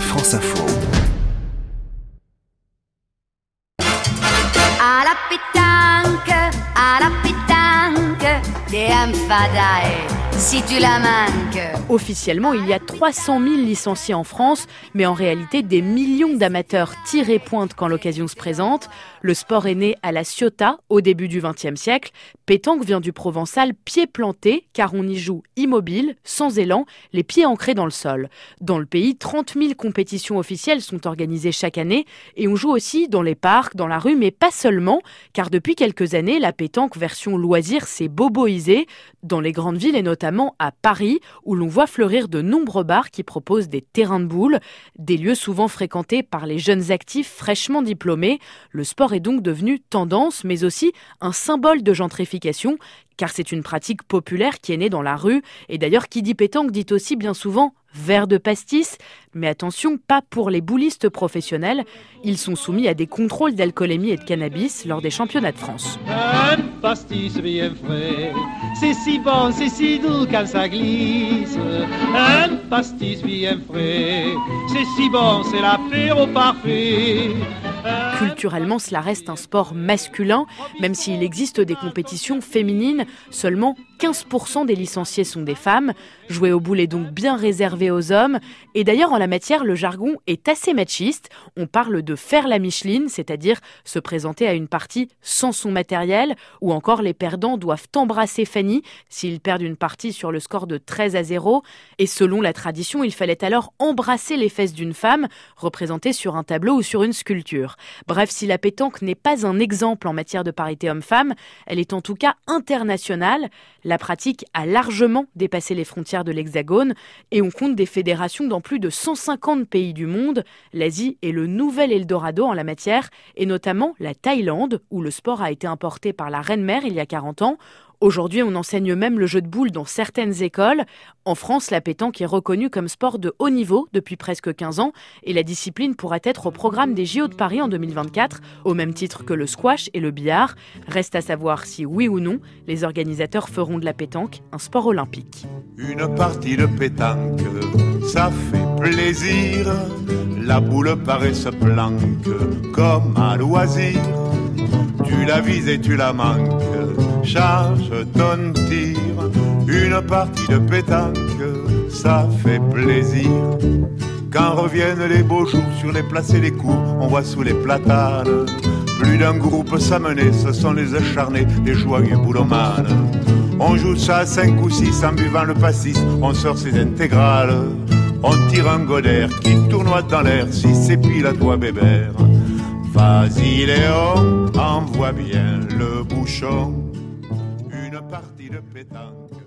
France Info. À la pétanque, à la pétanque, t'es un fadaille si tu la manques. Officiellement, il y a 300 000 licenciés en France, mais en réalité, des millions d'amateurs tirent et pointent quand l'occasion se présente. Le sport est né à la Ciotat au début du XXe siècle. Pétanque vient du provençal pied planté, car on y joue immobile, sans élan, les pieds ancrés dans le sol. Dans le pays, 30 000 compétitions officielles sont organisées chaque année, et on joue aussi dans les parcs, dans la rue, mais pas seulement, car depuis quelques années, la pétanque version loisir s'est boboisée, dans les grandes villes et notamment notamment à Paris, où l'on voit fleurir de nombreux bars qui proposent des terrains de boules, des lieux souvent fréquentés par les jeunes actifs fraîchement diplômés. Le sport est donc devenu tendance, mais aussi un symbole de gentrification, car c'est une pratique populaire qui est née dans la rue, et d'ailleurs qui dit pétanque dit aussi bien souvent verre de pastis, mais attention, pas pour les boulistes professionnels. Ils sont soumis à des contrôles d'alcoolémie et de cannabis lors des championnats de France. Un pastis bien frais, c'est si bon, c'est si doux quand ça glisse. Un pastis bien frais, c'est si bon, c'est l'apéro parfait. Culturellement, cela reste un sport masculin, même s'il existe des compétitions féminines, seulement 15% des licenciés sont des femmes. Jouer au boulet est donc bien réservé aux hommes. Et d'ailleurs, en la matière, le jargon est assez machiste. On parle de faire la Micheline, c'est-à-dire se présenter à une partie sans son matériel, ou encore les perdants doivent embrasser Fanny s'ils perdent une partie sur le score de 13 à 0. Et selon la tradition, il fallait alors embrasser les fesses d'une femme, représentée sur un tableau ou sur une sculpture. Bref, si la pétanque n'est pas un exemple en matière de parité homme-femme, elle est en tout cas internationale. La pratique a largement dépassé les frontières de l'Hexagone et on compte des fédérations dans plus de 150 pays du monde. L'Asie est le nouvel Eldorado en la matière et notamment la Thaïlande où le sport a été importé par la reine-mère il y a 40 ans. Aujourd'hui, on enseigne même le jeu de boules dans certaines écoles. En France, la pétanque est reconnue comme sport de haut niveau depuis presque 15 ans et la discipline pourrait être au programme des JO de Paris en 2024, au même titre que le squash et le billard. Reste à savoir si oui ou non les organisateurs feront de la pétanque un sport olympique. Une partie de pétanque, ça fait plaisir. La boule paraît se planque comme un loisir. Tu la vises et tu la manques charge ton tir. Une partie de pétanque, ça fait plaisir. Quand reviennent les beaux jours sur les places et les coups, on voit sous les platanes. Plus d'un groupe s'amener, ce sont les acharnés, les joyeux boulomanes. On joue ça à 5 ou 6 en buvant le pastis, on sort ses intégrales. On tire un godère qui tournoie dans l'air, si c'est pile à toi bébert. Vas-y Léon, envoie bien le bouchon partie de pétanque